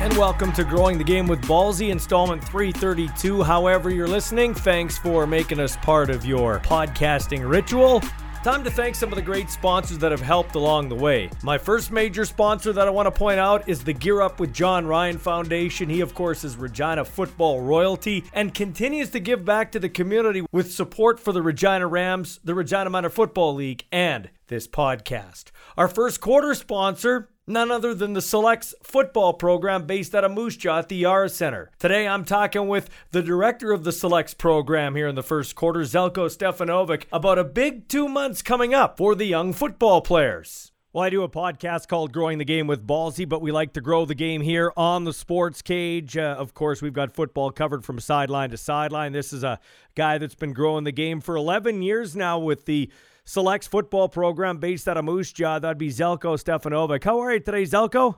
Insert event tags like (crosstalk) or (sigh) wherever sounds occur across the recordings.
And welcome to Growing the Game with Ballsy, installment 332. However, you're listening, thanks for making us part of your podcasting ritual. Time to thank some of the great sponsors that have helped along the way. My first major sponsor that I want to point out is the Gear Up with John Ryan Foundation. He, of course, is Regina football royalty and continues to give back to the community with support for the Regina Rams, the Regina Minor Football League, and this podcast. Our first quarter sponsor none other than the Selects football program based out of Moose Jaw at the Yara Center. Today I'm talking with the director of the Selects program here in the first quarter, Zelko Stefanovic, about a big two months coming up for the young football players. Well, I do a podcast called Growing the Game with Ballsy, but we like to grow the game here on the sports cage. Uh, of course, we've got football covered from sideline to sideline. This is a guy that's been growing the game for 11 years now with the Selects football program based out of Moose Jaw. That'd be Zelko Stefanovic. How are you today, Zelko?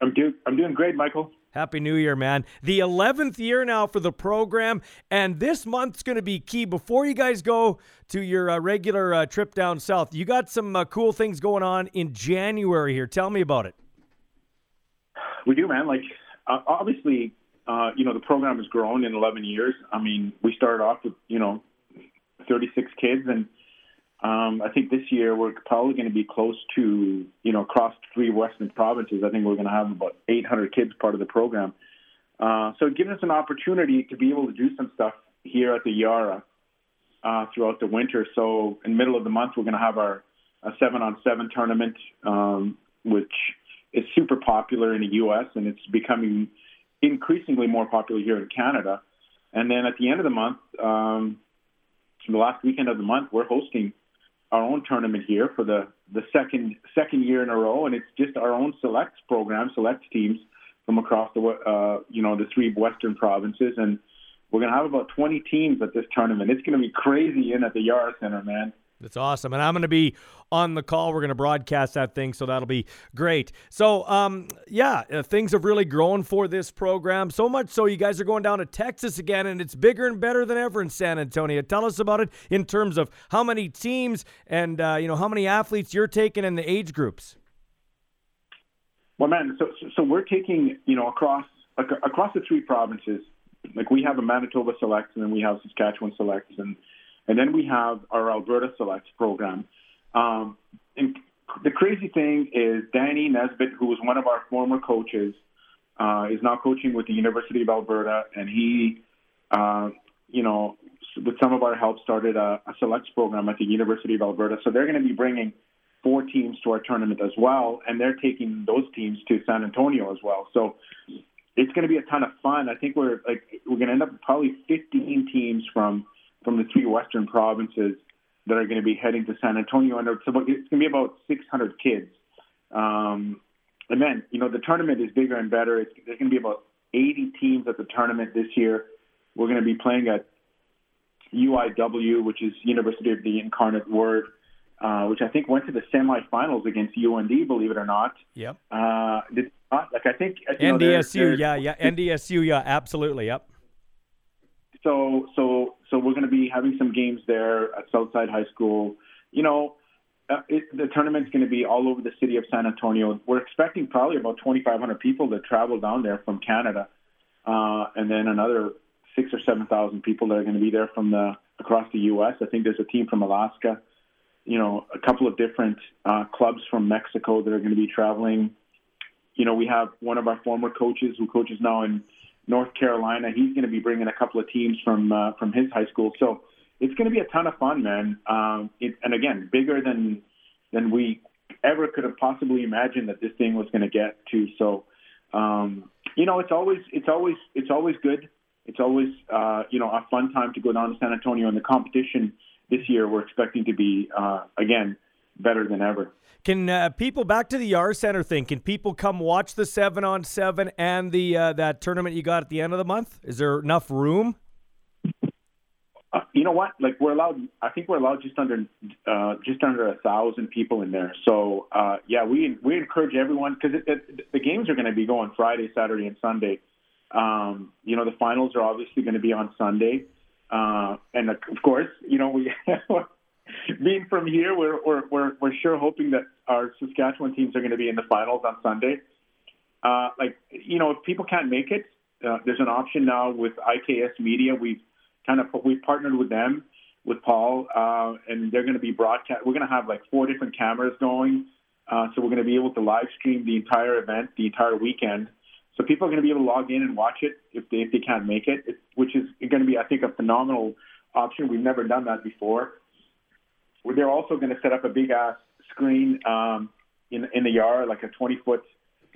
I'm doing I'm doing great, Michael. Happy New Year, man. The 11th year now for the program, and this month's going to be key. Before you guys go to your uh, regular uh, trip down south, you got some uh, cool things going on in January here. Tell me about it. We do, man. Like, uh, obviously, uh, you know, the program has grown in 11 years. I mean, we started off with, you know, 36 kids, and um, I think this year we're probably going to be close to, you know, across three Western provinces. I think we're going to have about 800 kids part of the program. Uh, so it gives us an opportunity to be able to do some stuff here at the Yara uh, throughout the winter. So in the middle of the month, we're going to have our a seven on seven tournament, um, which is super popular in the U.S. and it's becoming increasingly more popular here in Canada. And then at the end of the month, um, the last weekend of the month, we're hosting our own tournament here for the the second second year in a row, and it's just our own selects program, selects teams from across the uh, you know the three western provinces, and we're gonna have about 20 teams at this tournament. It's gonna be crazy in at the Yara Center, man. That's awesome. And I'm going to be on the call. We're going to broadcast that thing, so that'll be great. So, um, yeah, uh, things have really grown for this program. So much so you guys are going down to Texas again, and it's bigger and better than ever in San Antonio. Tell us about it in terms of how many teams and, uh, you know, how many athletes you're taking in the age groups. Well, man, so, so we're taking, you know, across across the three provinces. Like we have a Manitoba Selects, and then we have Saskatchewan Selects, and – and then we have our Alberta Selects program. Um, and the crazy thing is Danny Nesbitt, who was one of our former coaches, uh, is now coaching with the University of Alberta, and he, uh, you know, with some of our help, started a, a selects program at the University of Alberta. So they're going to be bringing four teams to our tournament as well, and they're taking those teams to San Antonio as well. So it's going to be a ton of fun. I think we're like we're going to end up with probably 15 teams from from the three western provinces that are going to be heading to San Antonio, and it's, about, it's going to be about 600 kids. Um, and then, you know, the tournament is bigger and better. It's, there's going to be about 80 teams at the tournament this year. We're going to be playing at UIW, which is University of the Incarnate Word, uh, which I think went to the semifinals against UND, believe it or not. Yep. Uh, did not, like I think NDSU, know, they're, they're, yeah, yeah, NDSU, yeah, absolutely, yep. So, so so we're going to be having some games there at Southside High School. You know, uh, it, the tournament's going to be all over the city of San Antonio. We're expecting probably about 2,500 people to travel down there from Canada, uh, and then another six or seven thousand people that are going to be there from the across the U.S. I think there's a team from Alaska. You know, a couple of different uh, clubs from Mexico that are going to be traveling. You know, we have one of our former coaches who coaches now in North Carolina. He's going to be bringing a couple of teams from uh, from his high school. So it's going to be a ton of fun, man. Um, it, and again, bigger than than we ever could have possibly imagined that this thing was going to get to. So um, you know, it's always it's always it's always good. It's always uh, you know a fun time to go down to San Antonio, and the competition this year we're expecting to be uh, again better than ever. Can uh, people back to the Yara Center thing? Can people come watch the seven on seven and the uh, that tournament you got at the end of the month? Is there enough room? Uh, you know what? Like we're allowed. I think we're allowed just under uh, just under a thousand people in there. So uh, yeah, we we encourage everyone because the games are going to be going Friday, Saturday, and Sunday. Um, you know, the finals are obviously going to be on Sunday, uh, and of course, you know we (laughs) (laughs) being from here, we're, we're we're we're sure hoping that our Saskatchewan teams are going to be in the finals on Sunday. Uh, like you know, if people can't make it, uh, there's an option now with IKS Media. We've kind of we've partnered with them with Paul, uh, and they're going to be broadcast. We're going to have like four different cameras going, uh, so we're going to be able to live stream the entire event, the entire weekend. So people are going to be able to log in and watch it if they if they can't make it, it which is going to be, I think, a phenomenal option. We've never done that before. They're also going to set up a big ass screen um, in in the yard, like a 20 foot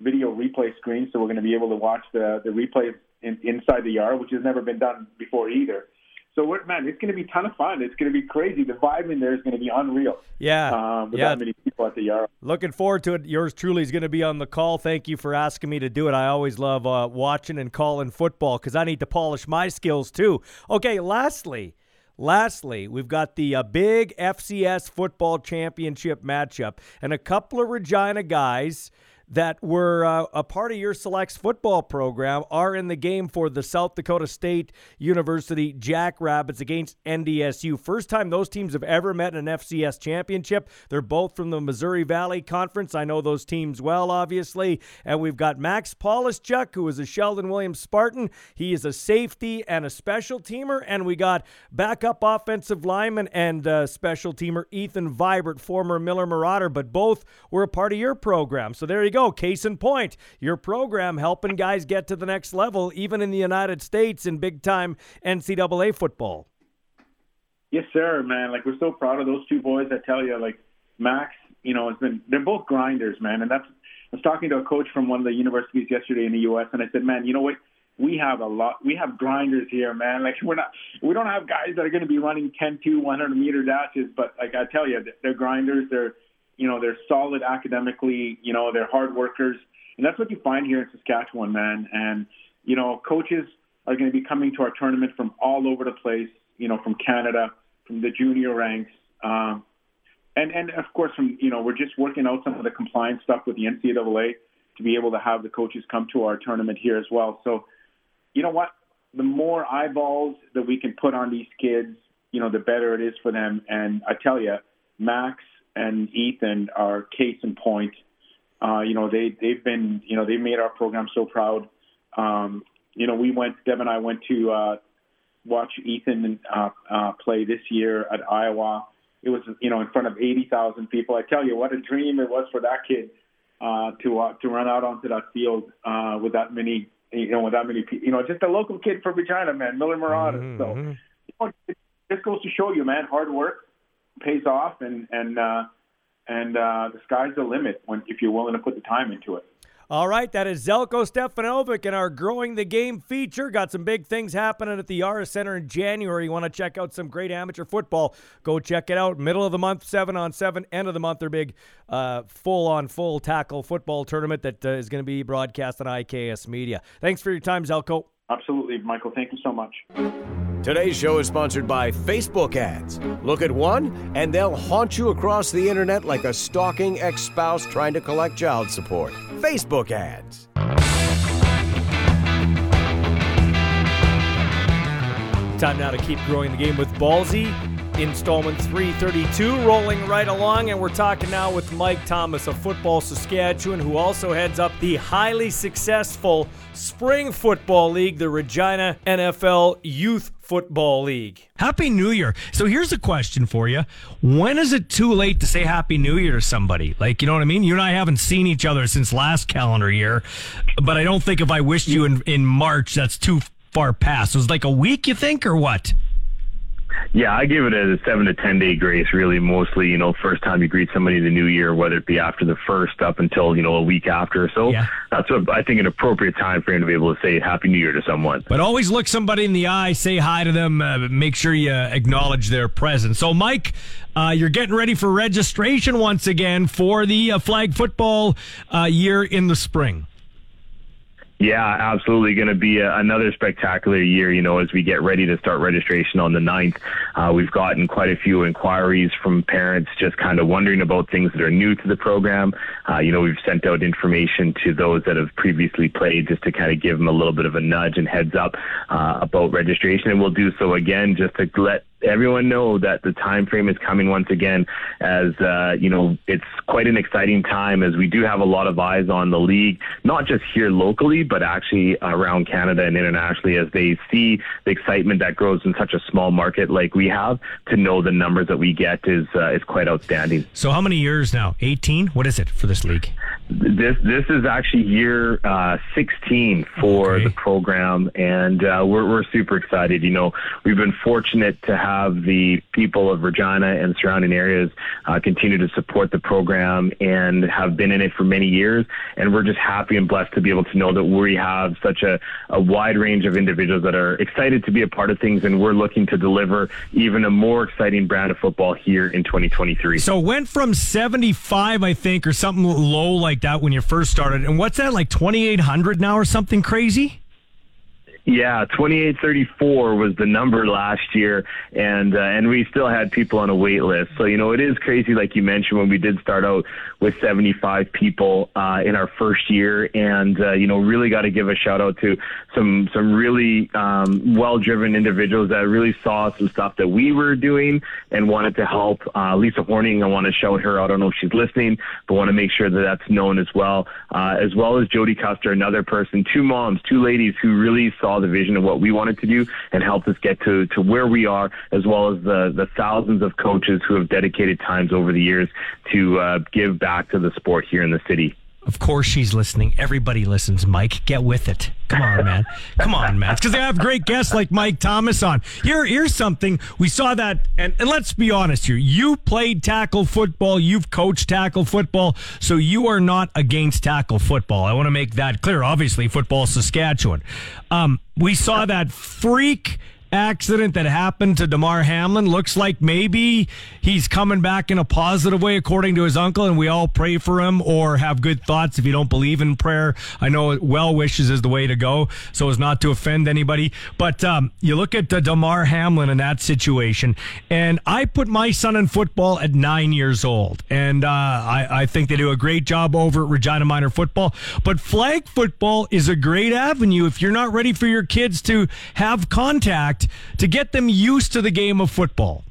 video replay screen. So we're going to be able to watch the the replays in, inside the yard, which has never been done before either. So we're, man, it's going to be a ton of fun. It's going to be crazy. The vibe in there is going to be unreal. Yeah, um, with yeah. that many people at the yard. Looking forward to it. Yours truly is going to be on the call. Thank you for asking me to do it. I always love uh, watching and calling football because I need to polish my skills too. Okay, lastly. Lastly, we've got the uh, big FCS football championship matchup, and a couple of Regina guys that were uh, a part of your selects football program are in the game for the South Dakota State University Jackrabbits against NDSU. First time those teams have ever met in an FCS championship. They're both from the Missouri Valley Conference. I know those teams well, obviously. And we've got Max Polischuk, who is a Sheldon Williams Spartan. He is a safety and a special teamer. And we got backup offensive lineman and uh, special teamer Ethan Vibert, former Miller Marauder, but both were a part of your program. So there you go go. Case in point, your program helping guys get to the next level, even in the United States in big time NCAA football. Yes, sir, man. Like we're so proud of those two boys. I tell you, like Max, you know, has been they're both grinders, man. And that's I was talking to a coach from one of the universities yesterday in the U.S. and I said, man, you know what? We have a lot. We have grinders here, man. Like (laughs) we're not. We don't have guys that are going to be running 10, 2, 100 meter dashes, but like I tell you, they're grinders. They're you know, they're solid academically. You know, they're hard workers, and that's what you find here in Saskatchewan, man. And you know, coaches are going to be coming to our tournament from all over the place. You know, from Canada, from the junior ranks, um, and and of course from you know, we're just working out some of the compliance stuff with the NCAA to be able to have the coaches come to our tournament here as well. So, you know what? The more eyeballs that we can put on these kids, you know, the better it is for them. And I tell you, Max and Ethan are case in point. Uh, you know, they they've been you know they made our program so proud. Um, you know, we went Deb and I went to uh, watch Ethan uh, uh, play this year at Iowa. It was you know in front of eighty thousand people. I tell you what a dream it was for that kid uh, to uh, to run out onto that field uh, with that many you know with that many people. You know, just a local kid from Regina, man, Miller Marauders. Mm-hmm. So you know, it just goes to show you, man, hard work pays off, and and uh, and uh, the sky's the limit when if you're willing to put the time into it. All right, that is Zelko Stefanovic in our Growing the Game feature. Got some big things happening at the Yara Center in January. You want to check out some great amateur football? Go check it out. Middle of the month, seven on seven. End of the month, their big uh, full on full tackle football tournament that uh, is going to be broadcast on IKS Media. Thanks for your time, Zelko. Absolutely, Michael. Thank you so much. Today's show is sponsored by Facebook ads. Look at one, and they'll haunt you across the internet like a stalking ex spouse trying to collect child support. Facebook ads. Time now to keep growing the game with Ballsy installment 332 rolling right along and we're talking now with mike thomas of football saskatchewan who also heads up the highly successful spring football league the regina nfl youth football league. Happy new year. So here's a question for you. When is it too late to say happy new year to somebody? Like you know what i mean? You and i haven't seen each other since last calendar year but i don't think if i wished you in, in march that's too far past. It was like a week you think or what yeah, I give it a seven to ten day grace. Really, mostly, you know, first time you greet somebody in the new year, whether it be after the first up until you know a week after. So yeah. that's a, I think an appropriate time him to be able to say Happy New Year to someone. But always look somebody in the eye, say hi to them, uh, make sure you acknowledge their presence. So, Mike, uh, you're getting ready for registration once again for the uh, flag football uh, year in the spring. Yeah, absolutely. Going to be a, another spectacular year, you know, as we get ready to start registration on the 9th. Uh, we've gotten quite a few inquiries from parents just kind of wondering about things that are new to the program. Uh, you know, we've sent out information to those that have previously played just to kind of give them a little bit of a nudge and heads up uh, about registration. And we'll do so again just to let everyone know that the time frame is coming once again as uh, you know it's quite an exciting time as we do have a lot of eyes on the league not just here locally but actually around Canada and internationally as they see the excitement that grows in such a small market like we have to know the numbers that we get is uh, is quite outstanding. So how many years now? 18 what is it for this league? This this is actually year uh, 16 for okay. the program and uh, we're, we're super excited. You know we've been fortunate to have have the people of Regina and surrounding areas uh, continue to support the program and have been in it for many years. And we're just happy and blessed to be able to know that we have such a, a wide range of individuals that are excited to be a part of things. And we're looking to deliver even a more exciting brand of football here in 2023. So went from 75, I think, or something low like that when you first started. And what's that, like 2,800 now or something crazy? Yeah, 2834 was the number last year, and uh, and we still had people on a wait list. So you know it is crazy, like you mentioned, when we did start out with 75 people uh, in our first year, and uh, you know really got to give a shout out to some some really um, well driven individuals that really saw some stuff that we were doing and wanted to help. Uh, Lisa Horning, I want to shout her out. I don't know if she's listening, but want to make sure that that's known as well, uh, as well as Jody Custer, another person, two moms, two ladies who really saw the vision of what we wanted to do and helped us get to, to where we are, as well as the, the thousands of coaches who have dedicated times over the years to uh, give back to the sport here in the city. Of course she's listening. Everybody listens, Mike. Get with it. Come on, man. Come on, man. Because they have great guests like Mike Thomas on. Here, here's something. We saw that, and, and let's be honest here. You played tackle football. You've coached tackle football. So you are not against tackle football. I want to make that clear. Obviously, football Saskatchewan. Um, we saw that freak accident that happened to Damar Hamlin. Looks like maybe he's coming back in a positive way, according to his uncle, and we all pray for him or have good thoughts if you don't believe in prayer. I know well wishes is the way to go, so as not to offend anybody. But um, you look at uh, Damar Hamlin in that situation, and I put my son in football at nine years old, and uh, I, I think they do a great job over at Regina Minor Football. But flag football is a great avenue if you're not ready for your kids to have contact to get them used to the game of football?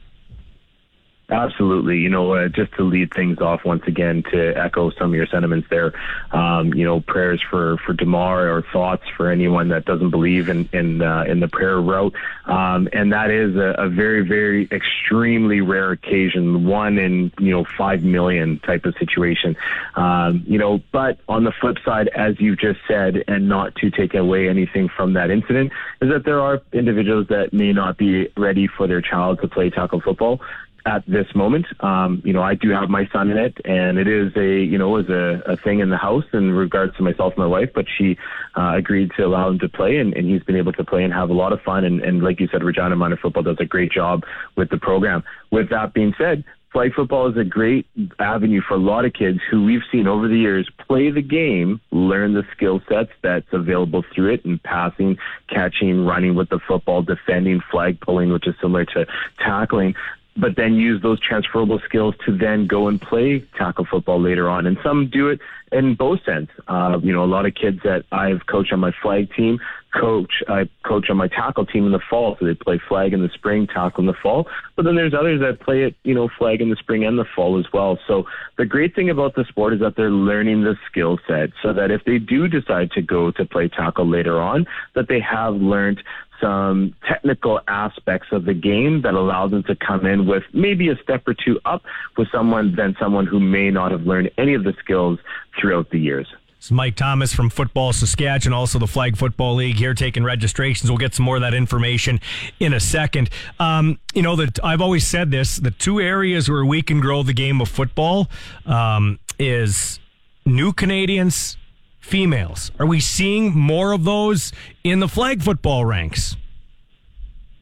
Absolutely. You know, uh, just to lead things off once again, to echo some of your sentiments there, um, you know, prayers for, for Damar or thoughts for anyone that doesn't believe in, in, uh, in the prayer route. Um, and that is a, a very, very extremely rare occasion, one in, you know, five million type of situation. Um, you know, but on the flip side, as you've just said, and not to take away anything from that incident, is that there are individuals that may not be ready for their child to play tackle football at this moment. Um, you know, I do have my son in it, and it is a you know is a, a thing in the house in regards to myself and my wife. But she uh, agreed to allow him to play, and, and he's been able to play and have a lot of fun. And, and like you said, Regina Minor Football does a great job with the program. With that being said, flag football is a great avenue for a lot of kids who we've seen over the years play the game, learn the skill sets that's available through it in passing, catching, running with the football, defending, flag pulling, which is similar to tackling but then use those transferable skills to then go and play tackle football later on. And some do it in both sense. Uh, you know, a lot of kids that I've coached on my flag team coach, I coach on my tackle team in the fall. So they play flag in the spring, tackle in the fall. But then there's others that play it, you know, flag in the spring and the fall as well. So the great thing about the sport is that they're learning the skill set so that if they do decide to go to play tackle later on, that they have learned some technical aspects of the game that allow them to come in with maybe a step or two up with someone than someone who may not have learned any of the skills throughout the years. It's Mike Thomas from Football Saskatchewan, also the Flag Football League here taking registrations. We'll get some more of that information in a second. Um, you know that I've always said this: the two areas where we can grow the game of football um, is new Canadians females. Are we seeing more of those in the flag football ranks?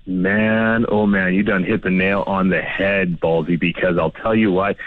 Man, oh man, you done hit the nail on the head, Ballsy, because I'll tell you what,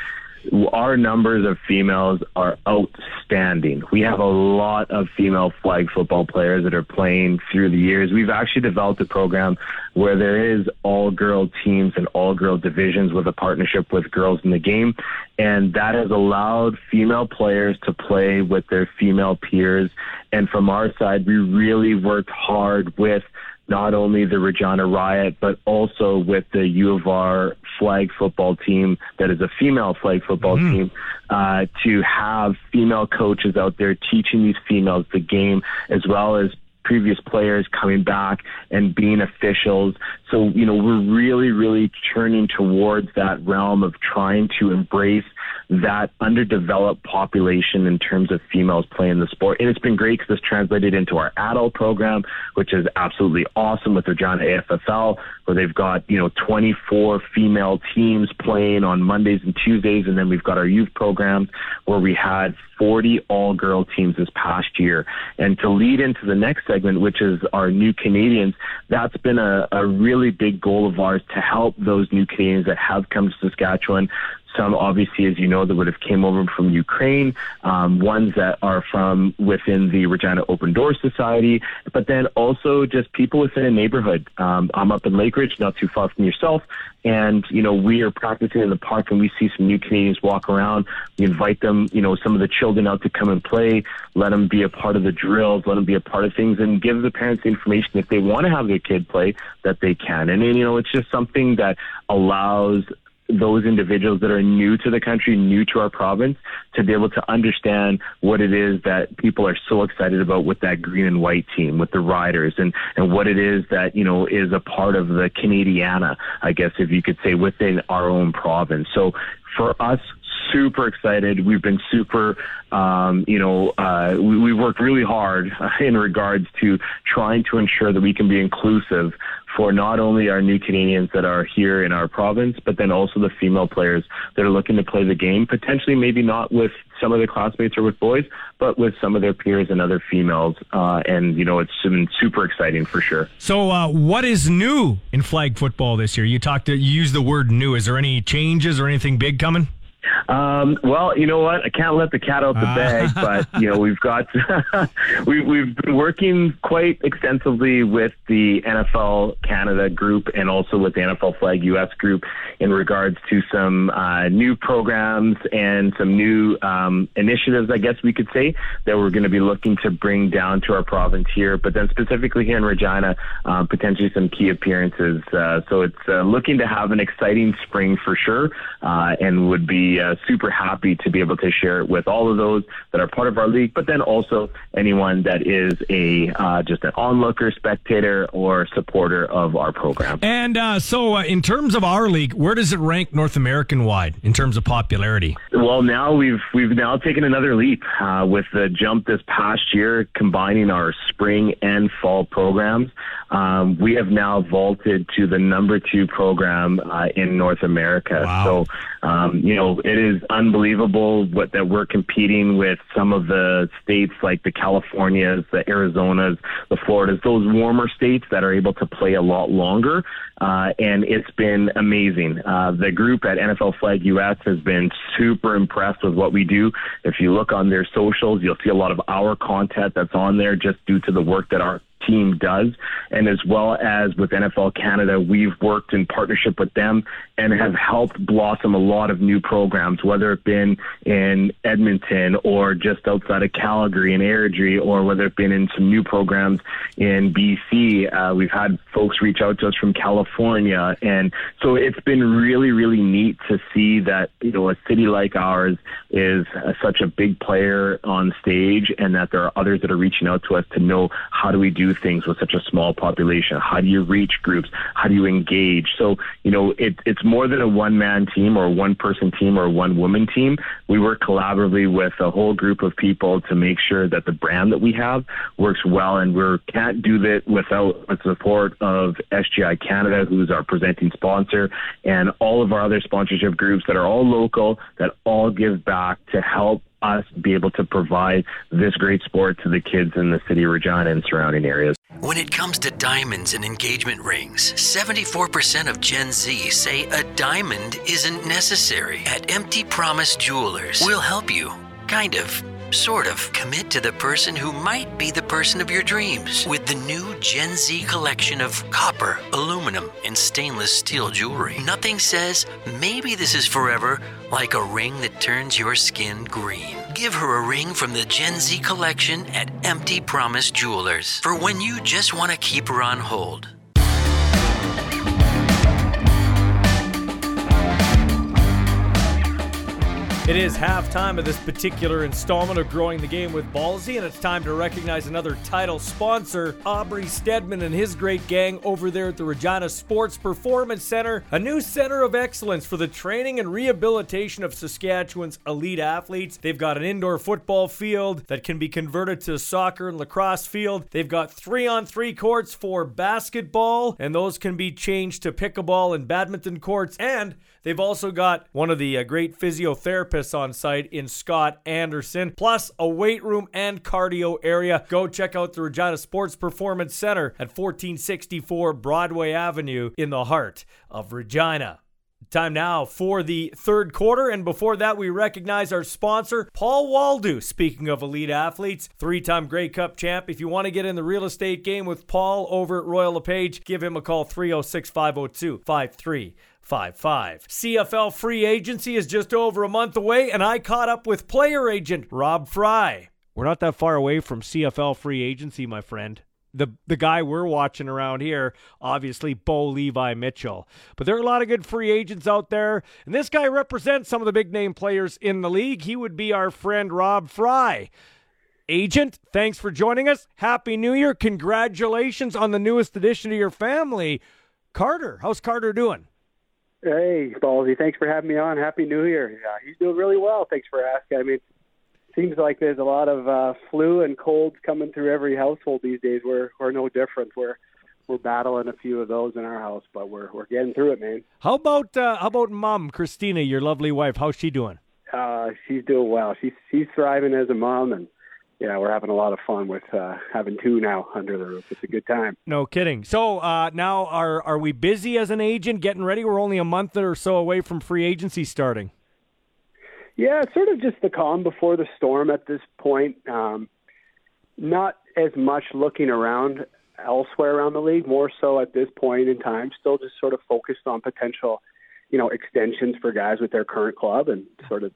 our numbers of females are outstanding. We have a lot of female flag football players that are playing through the years. We've actually developed a program where there is all girl teams and all girl divisions with a partnership with girls in the game. And that has allowed female players to play with their female peers. And from our side, we really worked hard with not only the Regina Riot, but also with the U of R flag football team that is a female flag football mm. team, uh, to have female coaches out there teaching these females the game as well as previous players coming back and being officials. So, you know, we're really, really turning towards that realm of trying to embrace that underdeveloped population in terms of females playing the sport. And it's been great because it's translated into our adult program, which is absolutely awesome with Regina AFFL, where they've got, you know, 24 female teams playing on Mondays and Tuesdays. And then we've got our youth programs where we had 40 all girl teams this past year. And to lead into the next segment, which is our new Canadians, that's been a, a really big goal of ours to help those new Canadians that have come to Saskatchewan some obviously, as you know, that would have came over from Ukraine, um, ones that are from within the Regina Open Door Society, but then also just people within a neighborhood. Um, I'm up in Lakeridge, not too far from yourself, and you know we are practicing in the park, and we see some new Canadians walk around. We invite them, you know, some of the children out to come and play, let them be a part of the drills, let them be a part of things, and give the parents the information if they want to have their kid play that they can. And, and you know, it's just something that allows those individuals that are new to the country, new to our province, to be able to understand what it is that people are so excited about with that green and white team, with the riders, and, and what it is that, you know, is a part of the Canadiana, I guess, if you could say, within our own province. So for us, super excited. We've been super, um, you know, uh, we, we worked really hard (laughs) in regards to trying to ensure that we can be inclusive for not only our new Canadians that are here in our province, but then also the female players that are looking to play the game, potentially maybe not with some of their classmates or with boys, but with some of their peers and other females. Uh, and, you know, it's been super exciting for sure. So, uh, what is new in flag football this year? You talked to, you used the word new. Is there any changes or anything big coming? Um, well, you know what? I can't let the cat out the ah. bag, but you know we've got (laughs) we, we've been working quite extensively with the NFL Canada group and also with the NFL Flag US group in regards to some uh, new programs and some new um, initiatives, I guess we could say, that we're going to be looking to bring down to our province here, but then specifically here in Regina, um, potentially some key appearances. Uh, so it's uh, looking to have an exciting spring for sure, uh, and would be uh, super happy to be able to share it with all of those that are part of our league, but then also anyone that is a uh, just an onlooker, spectator, or supporter of our program. And uh, so, uh, in terms of our league, where does it rank North American wide in terms of popularity? Well, now we've we've now taken another leap uh, with the jump this past year, combining our spring and fall programs. Um, we have now vaulted to the number two program uh, in North America. Wow. So, um, you know, it is unbelievable what that we're competing with some of the states like the Californias, the Arizonas, the Floridas, those warmer states that are able to play a lot longer. Uh, and it's been amazing. Uh, the group at NFL Flag US has been super impressed with what we do. If you look on their socials, you'll see a lot of our content that's on there just due to the work that our team does. And as well as with NFL Canada, we've worked in partnership with them and have helped blossom a lot of new programs, whether it been in Edmonton or just outside of Calgary and Airdrie, or whether it been in some new programs in BC. Uh, we've had folks reach out to us from California. And so it's been really, really neat to see that, you know, a city like ours is uh, such a big player on stage and that there are others that are reaching out to us to know how do we do things with such a small population? How do you reach groups? How do you engage? So, you know, it, it's more than a one man team or one person team or one woman team. We work collaboratively with a whole group of people to make sure that the brand that we have works well. And we can't do that without the support of SGI Canada, who's our presenting sponsor, and all of our other sponsorship groups that are all local, that all give back to help us be able to provide this great sport to the kids in the city of Regina and surrounding areas. When it comes to diamonds and engagement rings, 74% of Gen Z say a diamond isn't necessary. At Empty Promise Jewelers, we'll help you. Kind of Sort of. Commit to the person who might be the person of your dreams with the new Gen Z collection of copper, aluminum, and stainless steel jewelry. Nothing says, maybe this is forever, like a ring that turns your skin green. Give her a ring from the Gen Z collection at Empty Promise Jewelers for when you just want to keep her on hold. It is halftime of this particular installment of Growing the Game with Ballsy, and it's time to recognize another title sponsor, Aubrey Stedman and his great gang over there at the Regina Sports Performance Center, a new center of excellence for the training and rehabilitation of Saskatchewan's elite athletes. They've got an indoor football field that can be converted to soccer and lacrosse field. They've got three on three courts for basketball, and those can be changed to pickleball and badminton courts. And they've also got one of the uh, great physiotherapists on site in Scott Anderson, plus a weight room and cardio area. Go check out the Regina Sports Performance Center at 1464 Broadway Avenue in the heart of Regina. Time now for the third quarter, and before that, we recognize our sponsor, Paul Waldo. Speaking of elite athletes, three time Grey Cup champ. If you want to get in the real estate game with Paul over at Royal LePage, give him a call 306 502 55. CFL free agency is just over a month away, and I caught up with player agent Rob Fry. We're not that far away from CFL free agency, my friend. The the guy we're watching around here, obviously Bo Levi Mitchell. But there are a lot of good free agents out there, and this guy represents some of the big name players in the league. He would be our friend Rob Fry. Agent, thanks for joining us. Happy New Year. Congratulations on the newest addition to your family. Carter, how's Carter doing? Hey, Ballsy, thanks for having me on. Happy New Year. Yeah, he's doing really well. Thanks for asking. I mean, seems like there's a lot of uh, flu and colds coming through every household these days. We're we're no different. We're we're battling a few of those in our house, but we're we're getting through it, man. How about uh, how about mom, Christina, your lovely wife? How's she doing? Uh, she's doing well. She's she's thriving as a mom, and yeah, we're having a lot of fun with uh, having two now under the roof. It's a good time. No kidding. So uh, now, are are we busy as an agent getting ready? We're only a month or so away from free agency starting. Yeah, sort of just the calm before the storm at this point. Um, not as much looking around elsewhere around the league, more so at this point in time, still just sort of focused on potential, you know, extensions for guys with their current club and sort of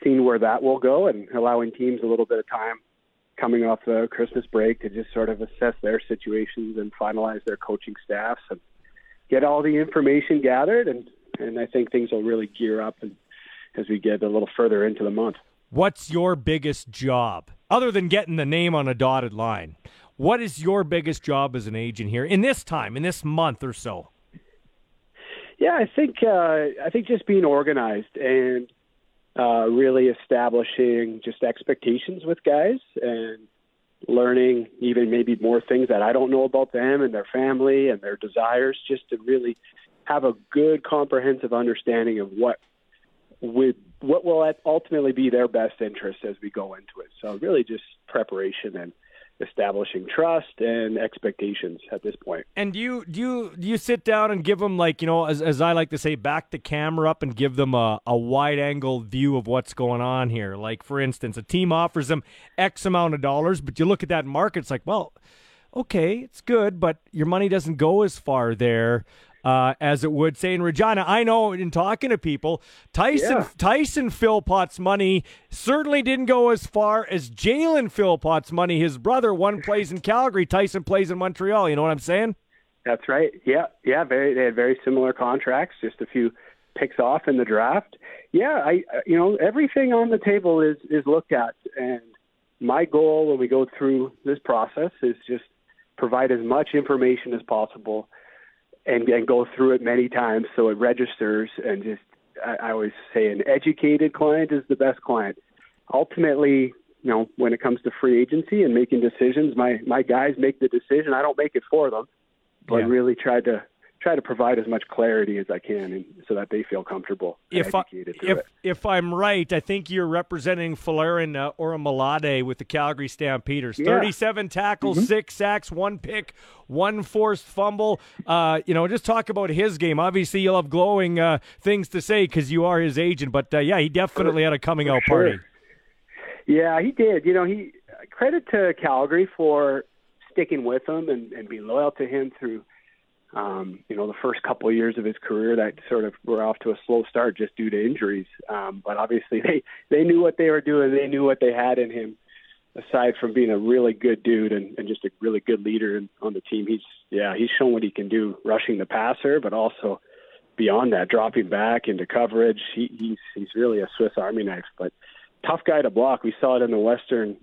seeing where that will go and allowing teams a little bit of time coming off the Christmas break to just sort of assess their situations and finalize their coaching staffs and get all the information gathered and and I think things will really gear up and as we get a little further into the month. What's your biggest job other than getting the name on a dotted line? What is your biggest job as an agent here in this time, in this month or so? Yeah, I think uh, I think just being organized and uh, really establishing just expectations with guys and learning even maybe more things that I don't know about them and their family and their desires, just to really have a good comprehensive understanding of what would what will ultimately be their best interest as we go into it. So really just preparation and establishing trust and expectations at this point. And do you do you do you sit down and give them like you know as as I like to say back the camera up and give them a, a wide angle view of what's going on here. Like for instance, a team offers them X amount of dollars, but you look at that market, it's like well. Okay, it's good, but your money doesn't go as far there uh, as it would say in Regina. I know in talking to people, Tyson yeah. Tyson Philpott's money certainly didn't go as far as Jalen Philpott's money. His brother, one plays in Calgary, Tyson plays in Montreal. You know what I'm saying? That's right. Yeah, yeah. Very, they had very similar contracts. Just a few picks off in the draft. Yeah, I, you know, everything on the table is is looked at, and my goal when we go through this process is just provide as much information as possible and, and go through it many times so it registers and just I, I always say an educated client is the best client. Ultimately, you know, when it comes to free agency and making decisions, my my guys make the decision. I don't make it for them, but yeah. really try to try to provide as much clarity as I can, and so that they feel comfortable. If I, if it. if I'm right, I think you're representing Folarin uh, Orimolade with the Calgary Stampeders. Yeah. Thirty-seven tackles, mm-hmm. six sacks, one pick, one forced fumble. Uh, you know, just talk about his game. Obviously, you'll have glowing uh, things to say because you are his agent. But uh, yeah, he definitely had a coming out sure. party. Yeah, he did. You know, he credit to Calgary for sticking with him and, and being loyal to him through um, you know, the first couple of years of his career that sort of were off to a slow start just due to injuries. Um, but obviously they, they knew what they were doing. They knew what they had in him aside from being a really good dude and, and just a really good leader on the team. He's, yeah, he's shown what he can do rushing the passer, but also beyond that, dropping back into coverage. He, he's, he's really a Swiss Army knife, but tough guy to block. We saw it in the Western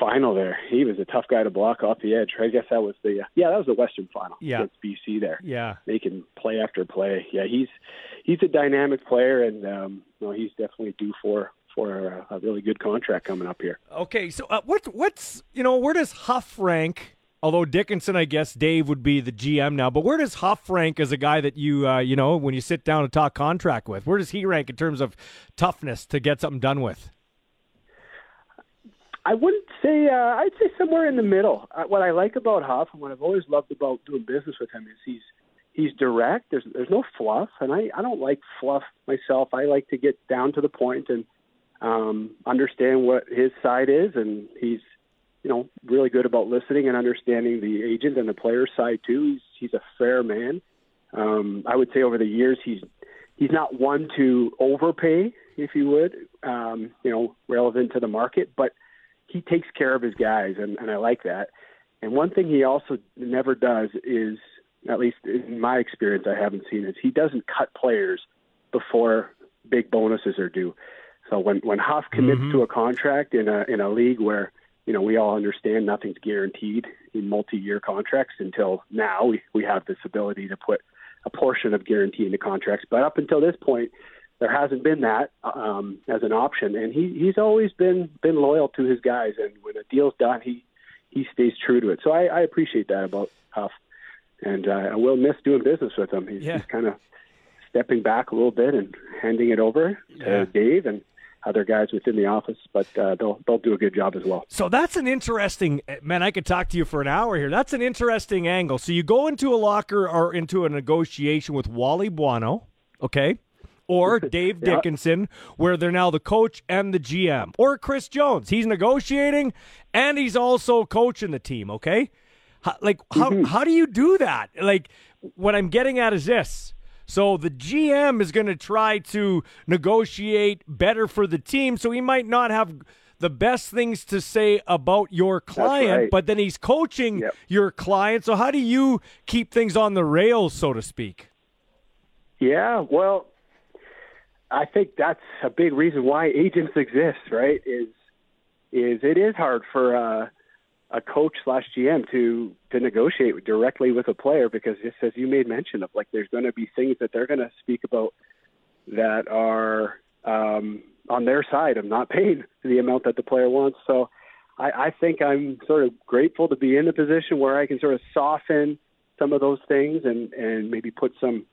final there. He was a tough guy to block off the edge. I guess that was the yeah, that was the Western final yeah. against BC there. Yeah, making play after play. Yeah, he's he's a dynamic player, and um, you know, he's definitely due for for a, a really good contract coming up here. Okay, so uh, what what's you know where does Huff rank? Although Dickenson, I guess Dave would be the GM now, but where does Huff rank as a guy that you uh, you know when you sit down to talk contract with? Where does he rank in terms of toughness to get something done with? I wouldn't say. Uh, I'd say somewhere in the middle. Uh, what I like about Huff and what I've always loved about doing business with him is he's he's direct. There's there's no fluff, and I I don't like fluff myself. I like to get down to the point and um, understand what his side is, and he's you know really good about listening and understanding the agent and the player side too. He's he's a fair man. Um, I would say over the years he's he's not one to overpay, if you would, um, you know, relevant to the market, but he takes care of his guys, and, and I like that. And one thing he also never does is, at least in my experience, I haven't seen is he doesn't cut players before big bonuses are due. So when when Huff commits mm-hmm. to a contract in a in a league where you know we all understand nothing's guaranteed in multi-year contracts until now we we have this ability to put a portion of guarantee into contracts. But up until this point, there hasn't been that um, as an option, and he he's always been been loyal to his guys, and when a deal's done, he he stays true to it. So I, I appreciate that about Huff, and uh, I will miss doing business with him. He's, yeah. he's kind of stepping back a little bit and handing it over to Yeah. Dave and other guys within the office, but uh, they'll they'll do a good job as well. So that's an interesting man. I could talk to you for an hour here. That's an interesting angle. So you go into a locker or into a negotiation with Wally Buono, okay, or (laughs) Dave. Dickenson, where they're now the coach and the GM, or Chris Jones. He's negotiating and he's also coaching the team. Okay, how, like how mm-hmm. how do you do that? Like what I'm getting at is this. So the GM is going to try to negotiate better for the team. So he might not have the best things to say about your client, right. but then he's coaching Yep. your client. So how do you keep things on the rails, so to speak? Yeah, well, I think that's a big reason why agents exist, right? Is is it is hard for uh, a coach slash GM to to negotiate directly with a player because just as you made mention of, like there's going to be things that they're going to speak about that are um, on their side of not paying the amount that the player wants. So I, I think I'm sort of grateful to be in a position where I can sort of soften some of those things and and maybe put some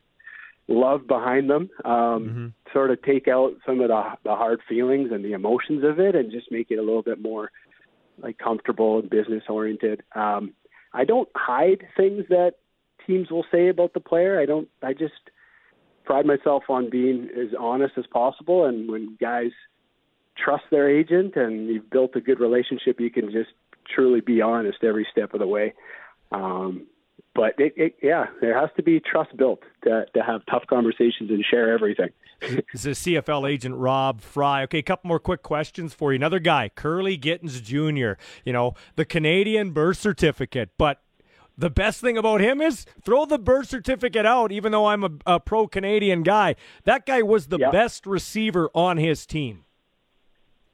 love behind them, um, sort of take out some of the the hard feelings and the emotions of it, and just make it a little bit more like comfortable and business oriented. Um, I don't hide things that teams will say about the player. I don't. I just pride myself on being as honest as possible, and when guys trust their agent and you've built a good relationship, you can just truly be honest every step of the way. Um, but it, it, yeah, there has to be trust built to, to have tough conversations and share everything. (laughs) This is CFL agent Rob Fry. Okay, a couple more quick questions for you. Another guy, Kurleigh Gittens Jr., you know, the Canadian birth certificate. But the best thing about him is throw the birth certificate out, even though I'm a, a pro Canadian guy. That guy was the Yeah. best receiver on his team.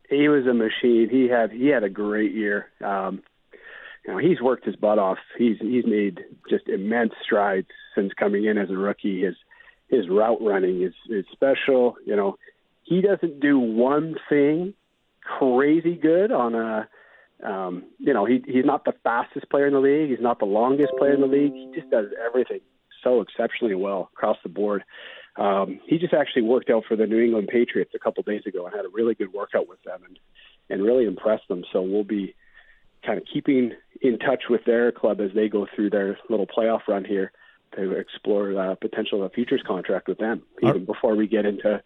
he was a machine. He had he had a great year. Um, you know, he's worked his butt off. He's he's made just immense strides since coming in as a rookie. His his route running is is special. You know, he doesn't do one thing crazy good on a. Um, you know, he he's not the fastest player in the league. He's not the longest player in the league. He just does everything so exceptionally well across the board. Um, he just actually worked out for the New England Patriots a couple days ago and had a really good workout with them and and really impressed them. So we'll be kind of keeping in touch with their club as they go through their little playoff run here to explore the potential of a futures contract with them, even before we get into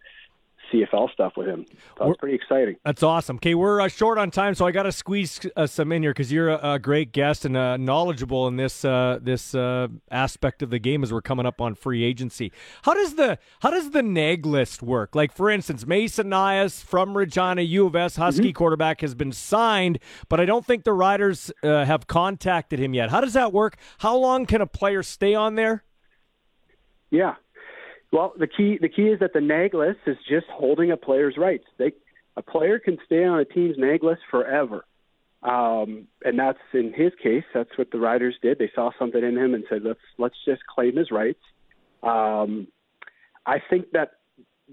CFL stuff with him. So it's pretty exciting. That's awesome. Okay, we're uh, short on time, so I got to squeeze uh, some in here because you're a, a, great guest and uh, knowledgeable in this uh, this uh, aspect of the game as we're coming up on free agency. How does the how does the neg list work? Like for instance, Mason Nyhus from Regina U of S Husky mm-hmm. quarterback has been signed, but I don't think the Riders uh, have contacted him yet. How does that work? How long can a player stay on there? Yeah, well, the key the key is that the neg list is just holding a player's rights. They a player can stay on a team's neg list forever. Um, and that's in his case. That's what the Riders did. They saw something in him and said, "Let's let's just claim his rights." Um, I think that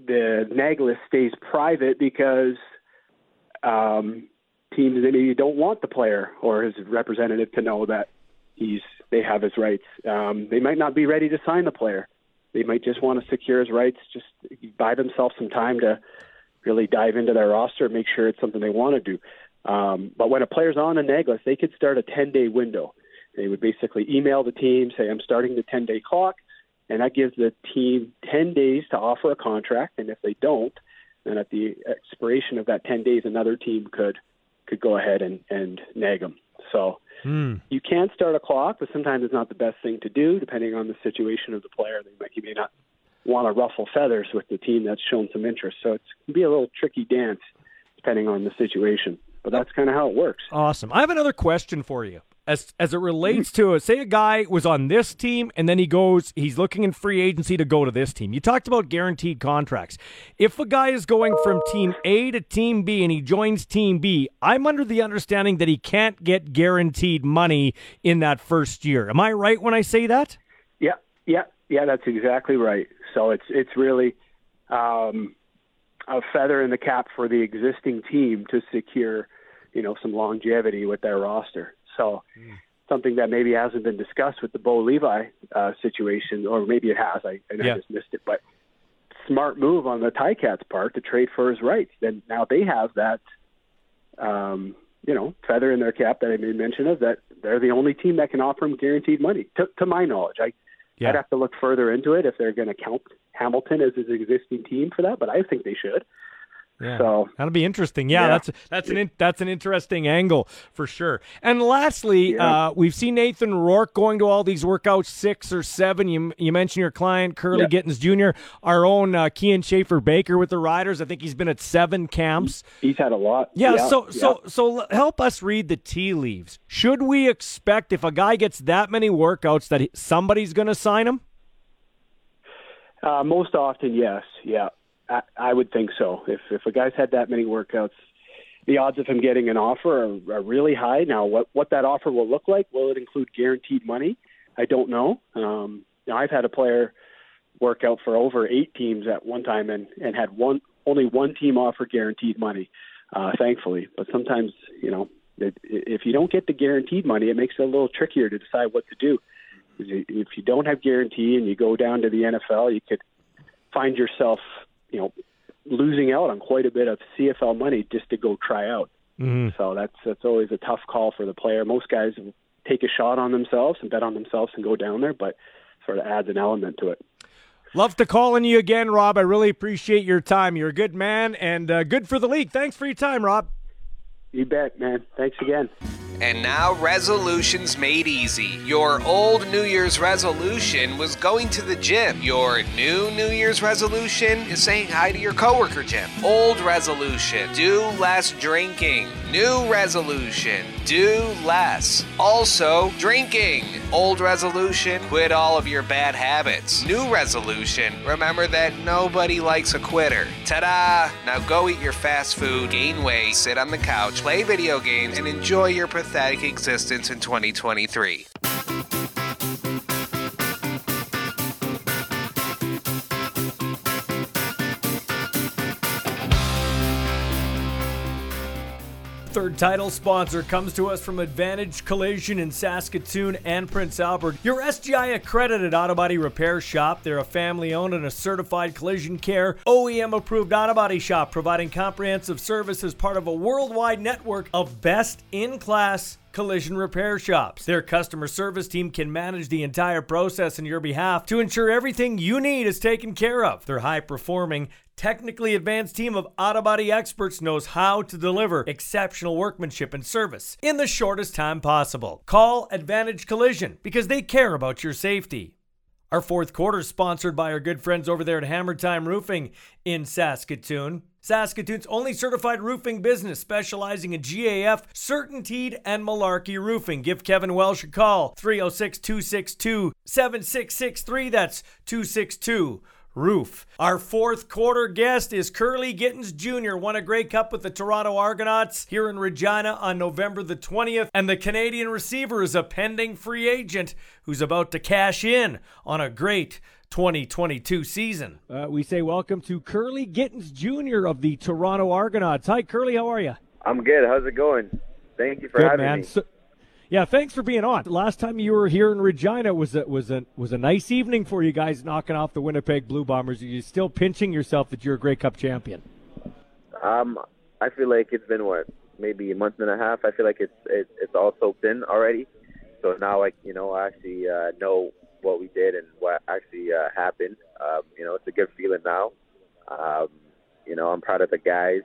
the neg list stays private because um, teams maybe don't want the player or his representative to know that he's they have his rights. Um, they might not be ready to sign the player. They might just want to secure his rights, just buy themselves some time to really dive into their roster, and make sure it's something they want to do. Um, but when a player's on a neg list, they could start a 10 day window. They would basically email the team, say, I'm starting the 10 day clock, and that gives the team 10 days to offer a contract. And if they don't, then at the expiration of that 10 days, another team could could go ahead and, and nag them. So Mm. You can start a clock, but sometimes it's not the best thing to do, depending on the situation of the player. They might, you may not want to ruffle feathers with the team that's shown some interest. So it can be a little tricky dance, depending on the situation. But that's kind of how it works. Awesome. I have another question for you as as it relates to say a guy was on this team and then he goes he's looking in free agency to go to this team. You talked about guaranteed contracts. If a guy is going from team A to team B and he joins team B, I'm under the understanding that he can't get guaranteed money in that first year. Am I right when I say that? Yeah, yeah, yeah, that's exactly right. So it's it's really um, a feather in the cap for the existing team to secure, you know, some longevity with their roster. So mm. something that maybe hasn't been discussed with the Bo Levi uh, situation, or maybe it has. I, I yeah. just missed it, but smart move on the Ticats part to trade for his rights. Then now they have that, um, you know, feather in their cap that I made mention of. That they're the only team that can offer him guaranteed money, to, to my knowledge. I yeah. I'd have to look further into it if they're going to count Hamilton as his existing team for that, but I think they should. Yeah. So that'll be interesting. Yeah, yeah, that's that's an that's an interesting angle for sure. And lastly, yeah. uh, we've seen Nathan Rourke going to all these workouts, six or seven. You you mentioned your client Kurleigh Gittens Jr., our own uh, Kian Schaffer Baker with the Riders. I think he's been at seven camps. He's had a lot. Yeah. so so so help us read the tea leaves. Should we expect if a guy gets that many workouts that somebody's going to sign him? Uh, most often, yes. Yeah. I, I would think so. If if a guy's had that many workouts, the odds of him getting an offer are, are really high. Now, what what that offer will look like? Will it include guaranteed money? I don't know. Um, now, I've had a player work out for over eight teams at one time and and had one only one team offer guaranteed money. Uh, thankfully, but sometimes you know it, if you don't get the guaranteed money, it makes it a little trickier to decide what to do. If you don't have guarantee and you go down to the NFL, you could find yourself you know, losing out on quite a bit of CFL money just to go try out. Mm-hmm. So that's that's always a tough call for the player. Most guys take a shot on themselves and bet on themselves and go down there, but sort of adds an element to it. Love to call on you again, Rob. I really appreciate your time. You're a good man and uh, good for the league. Thanks for your time, Rob. You bet, man. Thanks again. And now, resolutions made easy. Your old New Year's resolution was going to the gym. Your new New Year's resolution is saying hi to your coworker, Jim. Old resolution do less drinking. New resolution do less. Also, drinking. Old resolution quit all of your bad habits. New resolution remember that nobody likes a quitter. Ta da! Now go eat your fast food, gain weight, sit on the couch, play video games, and enjoy your pathetic existence in 2023. Third title sponsor comes to us from Advantage Collision in Saskatoon and Prince Albert. Your SGI accredited auto body repair shop. They're a family owned and a certified collision care, OEM approved auto body shop, providing comprehensive service as part of a worldwide network of best in class Collision Repair Shops. Their customer service team can manage the entire process on your behalf to ensure everything you need is taken care of. Their high performing, technically advanced team of auto body experts knows how to deliver exceptional workmanship and service in the shortest time possible. Call Advantage Collision because they care about your safety. Our fourth quarter is sponsored by our good friends over there at Hammer Time Roofing in Saskatoon. Saskatoon's only certified roofing business specializing in GAF, CertainTeed, and Malarkey roofing. Give Kevin Welsh a call 306 262 7663. That's 262 roof. Our fourth quarter guest is Kurleigh Gittens Jr., won a Grey Cup with the Toronto Argonauts here in Regina on November the 20th, and the Canadian receiver is a pending free agent who's about to cash in on a great 2022 season. Uh, we say welcome to Kurleigh Gittens Jr. of the Toronto Argonauts. Hi, Kurleigh, how are you? I'm good. How's it going? Thank you for good, having man. me. So, yeah, thanks for being on. Last time you were here in Regina was a, was a was a nice evening for you guys knocking off the Winnipeg Blue Bombers. Are you still pinching yourself that you're a Grey Cup champion? Um, I feel like it's been what maybe a month and a half. I feel like it's it, it's all soaked in already. So now, like you know, I actually uh, know what we did and what actually uh, happened. Um, you know, it's a good feeling now. Um, you know, I'm proud of the guys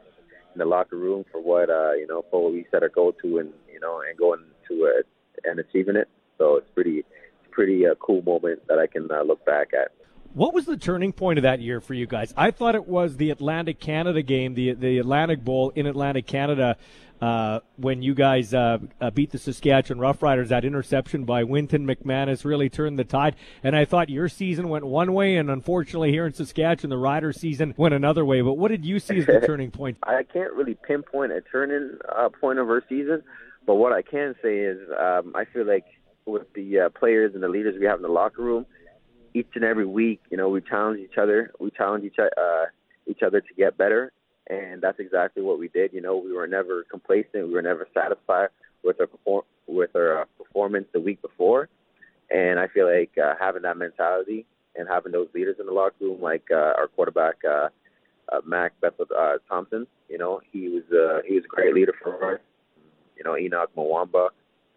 in the locker room for what uh, you know, for what we set our goal to, and you know, and going to it and achieving it. So it's pretty, it's pretty uh, cool moment that I can uh, look back at. What was the turning point of that year for you guys? I thought it was the Atlantic Canada game, the the Atlantic Bowl in Atlantic Canada, uh, when you guys uh, uh, beat the Saskatchewan Roughriders. That interception by Wynton McManus really turned the tide. And I thought your season went one way, and unfortunately here in Saskatchewan, the Riders' season went another way. But what did you see as the (laughs) turning point? I can't really pinpoint a turning uh, point of our season, but what I can say is um, I feel like with the uh, players and the leaders we have in the locker room each and every week, you know, we challenge each other. We challenge each uh, each other to get better, and that's exactly what we did. You know, we were never complacent. We were never satisfied with our perform- with our uh, performance the week before, and I feel like uh, having that mentality and having those leaders in the locker room, like uh, our quarterback uh, uh, Mac Bethel uh, Thompson, you know, he was uh, he was a great leader for us. You know, Henoc Muamba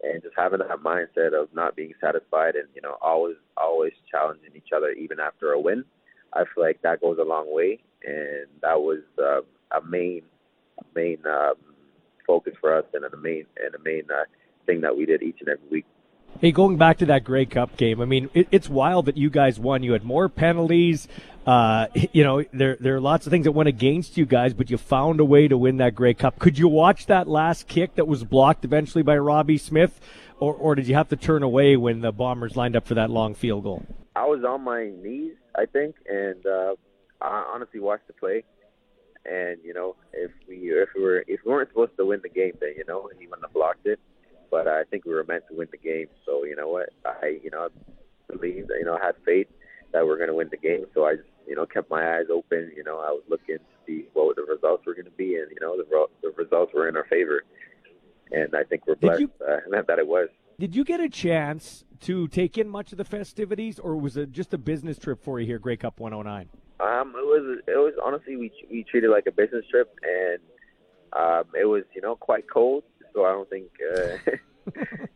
and just having that mindset of not being satisfied and you know always always challenging each other even after a win i feel like that goes a long way. And that was uh, a main main um, focus for us and a main and a main uh, thing that we did each and every week Hey, going back to that Grey Cup game, I mean, it, it's wild that you guys won. You had more penalties. Uh, you know, there there are lots of things that went against you guys, but you found a way to win that Grey Cup. Could you watch that last kick that was blocked eventually by Robbie Smith, or or did you have to turn away when the Bombers lined up for that long field goal? I was on my knees, I think, and uh, I honestly watched the play. And you know, if we if we were if we weren't supposed to win the game, then you know he wouldn't have blocked it but I think we were meant to win the game. So you know what, I you know believed, you know, I had faith that we're going to win the game. So I just you know kept my eyes open. You know, I was looking to see what the results were going to be, and you know the the results were in our favor. And I think we're blessed you, uh, (laughs) that it was. Did you get a chance to take in much of the festivities, or was it just a business trip for you here, Grey Cup 109? Um, it was it was honestly we we treated like a business trip, and um, it was you know quite cold so I don't think uh,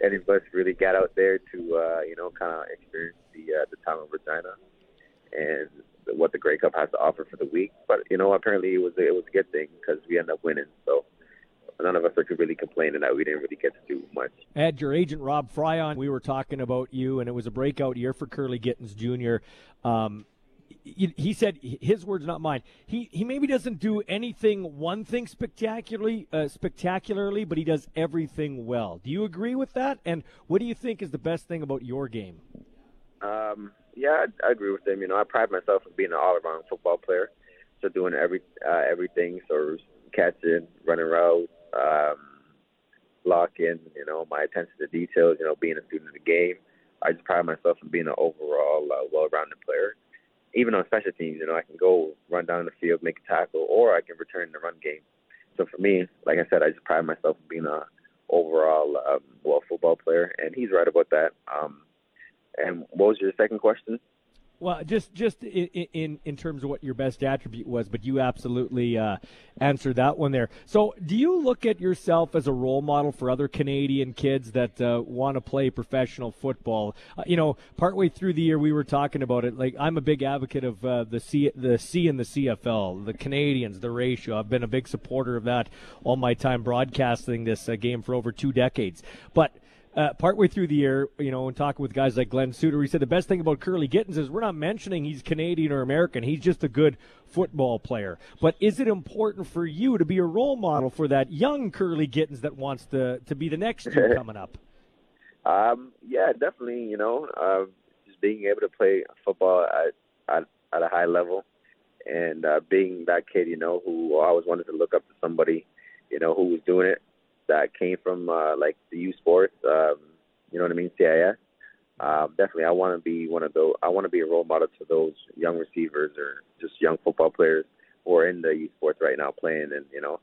(laughs) any of us really got out there to uh, you know kind of experience the uh, the town of Regina and what the Grey Cup has to offer for the week. But you know, apparently it was it was a good thing because we ended up winning. So none of us are really complaining that we didn't really get to do much. I had your agent Rob Fry on. We were talking about you, and it was a breakout year for Kurleigh Gittens Jr. Um, he said his words, not mine. He he maybe doesn't do anything one thing spectacularly uh, spectacularly, but he does everything well. Do you agree with that? And what do you think is the best thing about your game? Um, yeah, I, I agree with him. You know, I pride myself on being an all-around football player, so doing every uh, everything, so catching, running routes, um, blocking. You know, my attention to details. You know, being a student of the game. I just pride myself on being an overall uh, well-rounded player even on special teams, you know, I can go run down the field, make a tackle, or I can return the run game. So for me, like I said, I just pride myself on being a overall um, well football player, and he's right about that. Um, and what was your second question? Well, just just in, in in terms of what your best attribute was, but you absolutely uh, answered that one there. So, do you look at yourself as a role model for other Canadian kids that uh, want to play professional football? Uh, you know, partway through the year, we were talking about it. Like, I'm a big advocate of uh, the C the C and the CFL, the Canadians, the ratio. I've been a big supporter of that all my time broadcasting this uh, game for over two decades. But uh, partway through the year, you know, and talking with guys like Glen Suitor, he said the best thing about Kurleigh Gittens is we're not mentioning he's Canadian or American. He's just a good football player. But is it important for you to be a role model for that young Kurleigh Gittens that wants to to be the next year (laughs) coming up? Um, yeah, definitely. You know, uh, just being able to play football at at, at a high level, and uh, being that kid, you know, who always wanted to look up to somebody, you know, who was doing it that came from uh, like the U Sports, um, you know what I mean, CIS. Um, definitely, I want to be one of those. I want to be a role model to those young receivers or just young football players who are in the U Sports right now playing, and you know,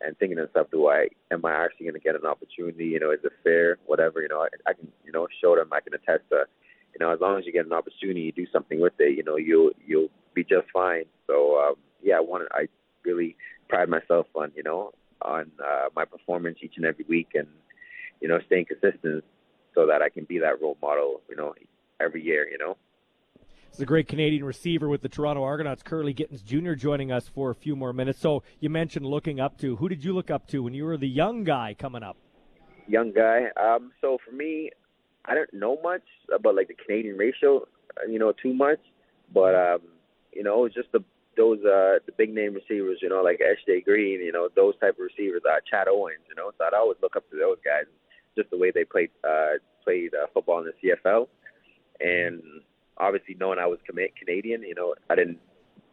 and thinking to themselves, do I am I actually going to get an opportunity? You know, is it fair? Whatever. You know, I, I can you know show them. I can attest to. You know, as long as you get an opportunity, you do something with it. You know, you'll you'll be just fine. So um, yeah, I want. I really pride myself on you know on uh, my performance each and every week, and you know, staying consistent so that I can be that role model. You know, every year. You know. It's a great Canadian receiver with the Toronto Argonauts, Kurleigh Gittens Jr., joining us for a few more minutes. So you mentioned looking up to. Who did you look up to when you were the young guy coming up? Young guy. Um, so for me, I don't know much about like the Canadian ratio, you know, too much. But um, you know, it's just the those uh the big name receivers, you know, like S.J. Green, you know, those type of receivers, uh, Chad Owens, you know. So I'd always look up to those guys, just the way they played uh, played uh, football in the CFL, and obviously knowing I was Canadian, you know, I didn't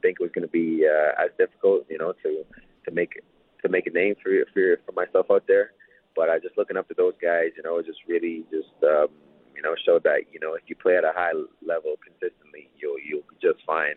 think it was going to be uh, as difficult, you know, to to make to make a name for for for myself out there. But I just looking up to those guys, you know, just really just um, you know showed that you know if you play at a high level consistently, you'll you'll be just fine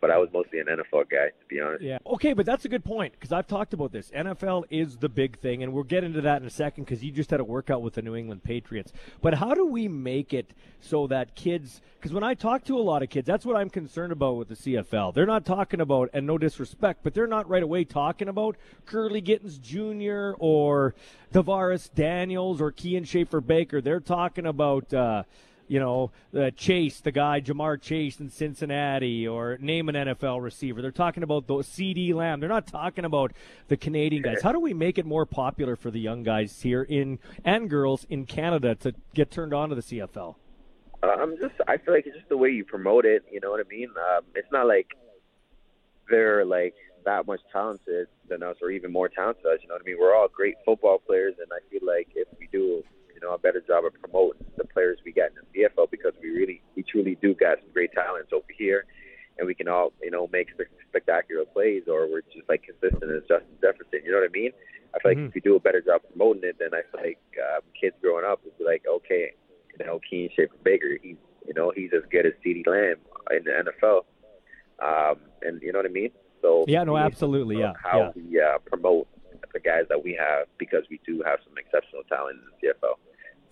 but I was mostly an NFL guy, to be honest. Yeah. Okay, but that's a good point because I've talked about this. NFL is the big thing, and we'll get into that in a second because you just had a workout with the New England Patriots. But how do we make it so that kids? Because when I talk to a lot of kids, that's what I'm concerned about with the CFL. They're not talking about, and no disrespect, but they're not right away talking about Kurleigh Gittens Jr. or DaVaris Daniels or Kian Schaffer Baker. They're talking about. Uh, you know, uh, Chase, the guy Ja'Marr Chase in Cincinnati, or name an NFL receiver. They're talking about the CeeDee Lamb. They're not talking about the Canadian guys. How do we make it more popular for the young guys here in and girls in Canada to get turned on to the CFL? I'm just, I feel like it's just the way you promote it. You know what I mean? Um, it's not like they're like that much talented than us, or even more talented than us. You know what I mean? We're all great football players, and I feel like if we do you know, a better job of promoting the players we got in the CFL because we really, we truly do got some great talents over here, and we can all, you know, make spectacular plays, or we're just like consistent as Justin Jefferson. You know what I mean? I feel like mm-hmm. if we do a better job promoting it, then I feel like um, kids growing up would be like, okay, you know, Kian Schaffer Baker, he's, you know, he's as good as CeeDee Lamb in the NFL, um, and you know what I mean? So yeah, no, absolutely, yeah. How yeah. we uh, promote the guys that we have because we do have some exceptional talent in the CFL.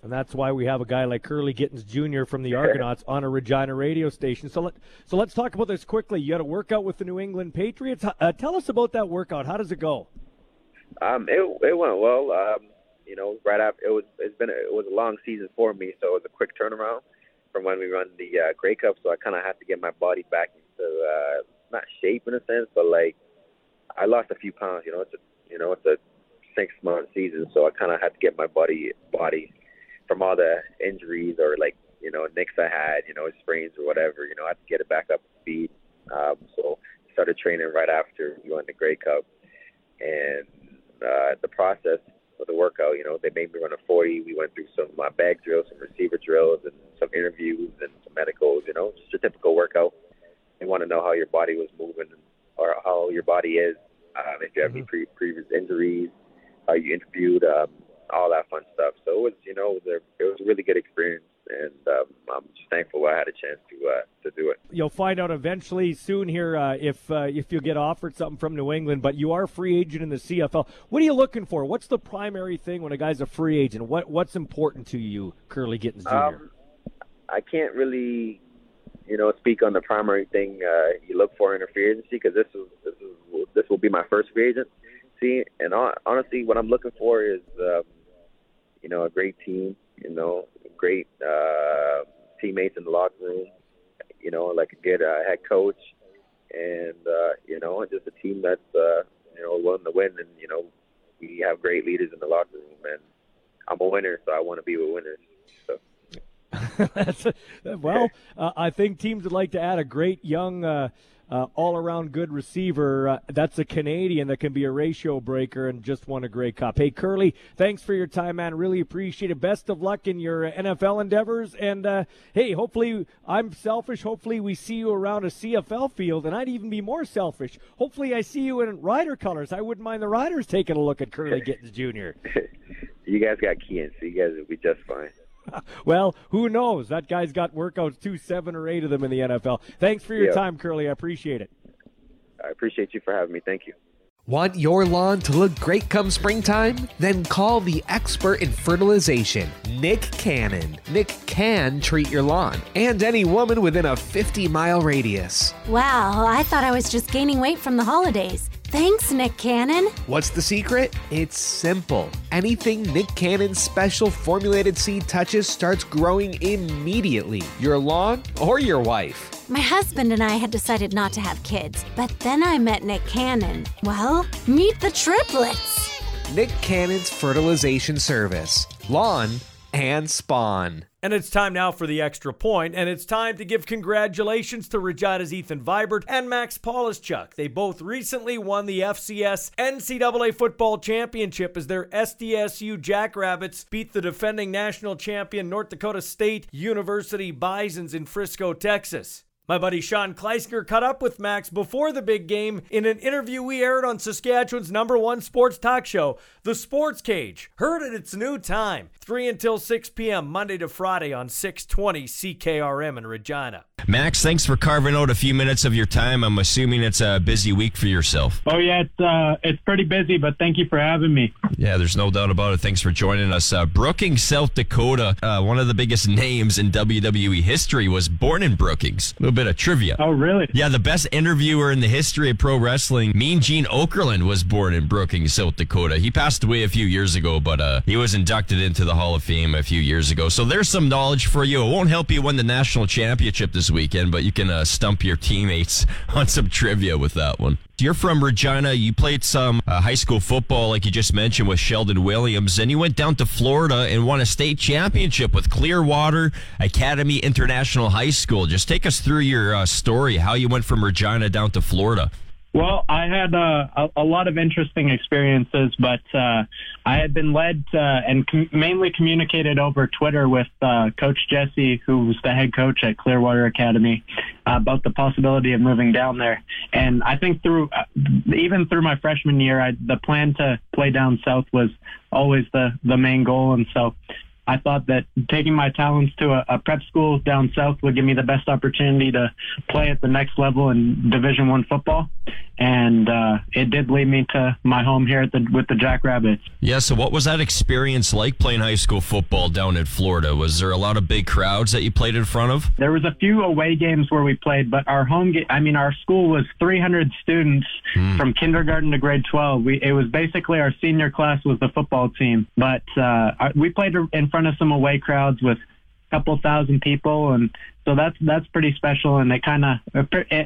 And that's why we have a guy like Kurleigh Gittens Jr. from the (laughs) Argonauts on a Regina radio station. So let so let's talk about this quickly. You had a workout with the New England Patriots. Uh, tell us about that workout. How does it go? Um, it it went well. Um, you know, right after it was it's been a, it was a long season for me, so it was a quick turnaround from when we run the uh, Grey Cup. So I kind of had to get my body back into uh, not shape in a sense, but like I lost a few pounds. You know, it's a you know it's a six month season, so I kind of had to get my body body from all the injuries or like you know nicks I had, you know sprains or whatever. You know, I had to get it back up to speed. Um, so started training right after we won the Grey Cup, and uh, the process of the workout, you know, they made me run a 40. We went through some uh, bag drills, some receiver drills, and some interviews and some medicals. You know, just a typical workout. They want to know how your body was moving or how your body is, um, if you have mm-hmm. any pre- previous injuries, how you interviewed. Um, all that fun stuff. So it was, you know, it was a, it was a really good experience, and um, I'm just thankful I had a chance to uh, to do it. You'll find out eventually soon here uh, if uh, if you'll get offered something from New England. But you are a free agent in the CFL. What are you looking for? What's the primary thing when a guy's a free agent? What what's important to you, Kurleigh Gittens Jr.? Um, I can't really you know, speak on the primary thing uh, you look for in a free agency because this is this is this will be my first free agent. See, and honestly, what I'm looking for is, um, you know, a great team. You know, great uh, teammates in the locker room. You know, like a good uh, head coach, and uh, you know, just a team that's uh, you know willing to win. And you know, we have great leaders in the locker room, and I'm a winner, so I want to be with winners. (laughs) That's, well, uh, I think teams would like to add a great young, uh, uh, all-around good receiver. Uh, that's a Canadian that can be a ratio breaker and just won a Grey Cup. Hey, Kurleigh, thanks for your time, man. Really appreciate it. Best of luck in your NFL endeavors. And uh, hey, hopefully, I'm selfish. Hopefully, we see you around a CFL field, and I'd even be more selfish. Hopefully, I see you in Rider colors. I wouldn't mind the Riders taking a look at Kurleigh Gittens Jr. you guys got Kian, so you guys will be just fine. (laughs) well, who knows? That guy's got workouts two, seven or eight of them in the NFL. Thanks for your time, Kurleigh. I appreciate it. I appreciate you for having me. Thank you. Want your lawn to look great come springtime? Then call the expert in fertilization, Nick Cannon. Nick can treat your lawn and any woman within a 50 mile radius. Wow, I thought I was just gaining weight from the holidays. Thanks, Nick Cannon. What's the secret? It's simple. Anything Nick Cannon's special formulated seed touches starts growing immediately. Your lawn or your wife. My husband and I had decided not to have kids, but then I met Nick Cannon. Well, meet the triplets. Nick Cannon's fertilization service. Lawn and spawn. And it's time now for the extra point, and it's time to give congratulations to Regina's Ethan Vibert and Max Polischuk. They both recently won the FCS NCAA Football Championship as their SDSU Jackrabbits beat the defending national champion North Dakota State University Bisons in Frisco, Texas. My buddy Sean Kleisner caught up with Max before the big game in an interview we aired on Saskatchewan's number one sports talk show, The Sports Cage. Heard at its new time, 3 until 6 p.m., Monday to Friday on 620 CKRM in Regina. Max, thanks for carving out a few minutes of your time. I'm assuming it's a busy week for yourself. Oh, yeah, it's, uh, it's pretty busy, but thank you for having me. Yeah, there's no doubt about it. Thanks for joining us. Uh, Brookings, South Dakota, uh, one of the biggest names in WWE history, was born in Brookings A little bit of trivia. Oh, really? Yeah, the best interviewer in the history of pro wrestling, Mean Gene Okerlund, was born in Brookings, South Dakota. He passed away a few years ago, but uh, he was inducted into the Hall of Fame a few years ago. So there's some knowledge for you. It won't help you win the national championship this weekend, but you can uh, stump your teammates (laughs) on some trivia with that one. You're from Regina. You played some uh, high school football, like you just mentioned, with Sheldon Williams. and you went down to Florida and won a state championship with Clearwater Academy International High School. Just take us through your uh, story, how you went from Regina down to Florida. Well, I had uh, a, a, lot of interesting experiences, but uh, I had been led uh, and com- mainly communicated over Twitter with uh, Coach Jesse, who was the head coach at Clearwater Academy, about the possibility of moving down there. And I think through uh, even through my freshman year, I, the plan to play down south was always the the main goal, and so I thought that taking my talents to a, a, prep school down south would give me the best opportunity to play at the next level in Division One football, and uh, it did lead me to my home here at the with the Jackrabbits. Yeah. So, what was that experience like playing high school football down in Florida? Was there a lot of big crowds that you played in front of? There was a few away games where we played, but our home game. I mean, our school was 300 students mm. from kindergarten to grade 12. We it was basically our senior class was the football team, but uh, we played in front of some away crowds with a couple thousand people, and so that's that's pretty special. And it kind of,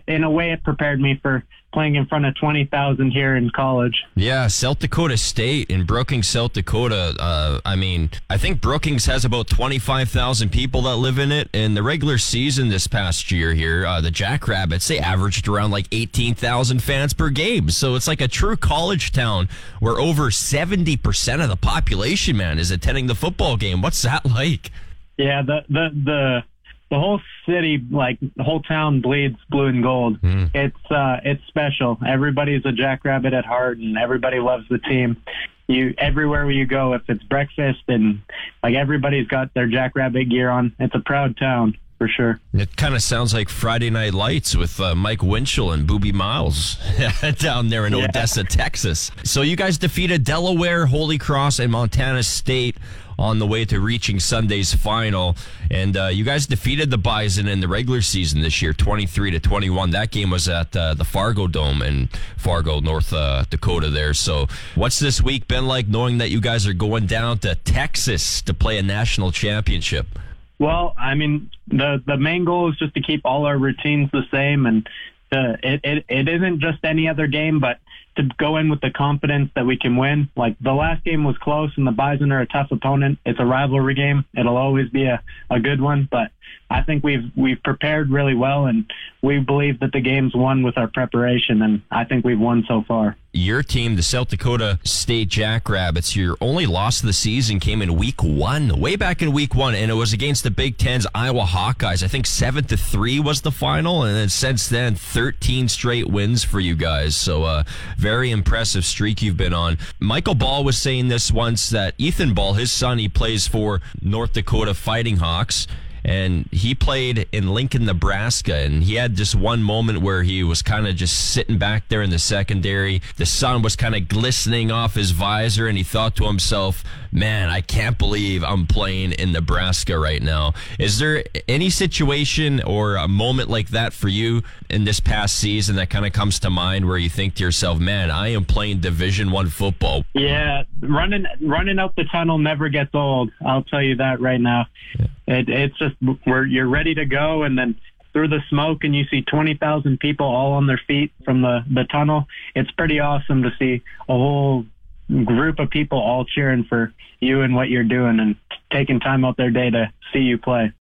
in a way, it prepared me for playing in front of 20,000 here in college. Yeah, South Dakota State in Brookings, South Dakota. Uh, I mean, I think Brookings has about 25,000 people that live in it. In the regular season this past year here, uh, the Jackrabbits, they averaged around like 18,000 fans per game. So it's like a true college town where over 70% of the population, man, is attending the football game. What's that (laughs) like? Yeah, the the the the whole city, like the whole town, bleeds blue and gold. Mm. It's uh, it's special. Everybody's a jackrabbit at heart, and everybody loves the team. You everywhere you go, if it's breakfast and like everybody's got their jackrabbit gear on, it's a proud town for sure. It kind of sounds like Friday Night Lights with uh, Mike Winchell and Boobie Miles (laughs) down there in yeah. Odessa, Texas. So you guys defeated Delaware, Holy Cross, and Montana State on the way to reaching Sunday's final. And uh, you guys defeated the Bison in the regular season this year, 23 to 21. That game was at uh, the Fargo Dome in Fargo, North uh, Dakota. There. So, what's this week been like, knowing that you guys are going down to Texas to play a national championship? Well, I mean, the the main goal is just to keep all our routines the same, and uh, it, it it isn't just any other game, but to go in with the confidence that we can win. Like the last game was close, and the Bison are a tough opponent. It's a rivalry game. It'll always be a, a good one, but I think we've we've prepared really well, and we believe that the game's won with our preparation, and I think we've won so far. Your team, the South Dakota State Jackrabbits, your only loss of the season came in Week One, way back in Week One, and it was against the Big Ten's Iowa Hawkeyes. I think seven to three was the final, and then since then, thirteen straight wins for you guys. So, uh, very impressive streak you've been on. Michael Ball was saying this once that Ethan Ball, his son, he plays for North Dakota Fighting Hawks and he played in Lincoln, Nebraska, and he had just one moment where he was kind of just sitting back there in the secondary. The sun was kind of glistening off his visor, and he thought to himself, "Man, I can't believe I'm playing in Nebraska right now." Is there any situation or a moment like that for you in this past season that kind of comes to mind where you think to yourself, "Man, I am playing Division One football"? Yeah, running running out the tunnel never gets old. I'll tell you that right now. Yeah. It, it's just where you're ready to go, and then through the smoke, and you see 20,000 people all on their feet from the the tunnel. It's pretty awesome to see a whole group of people all cheering for you and what you're doing, and taking time out their day to see you play.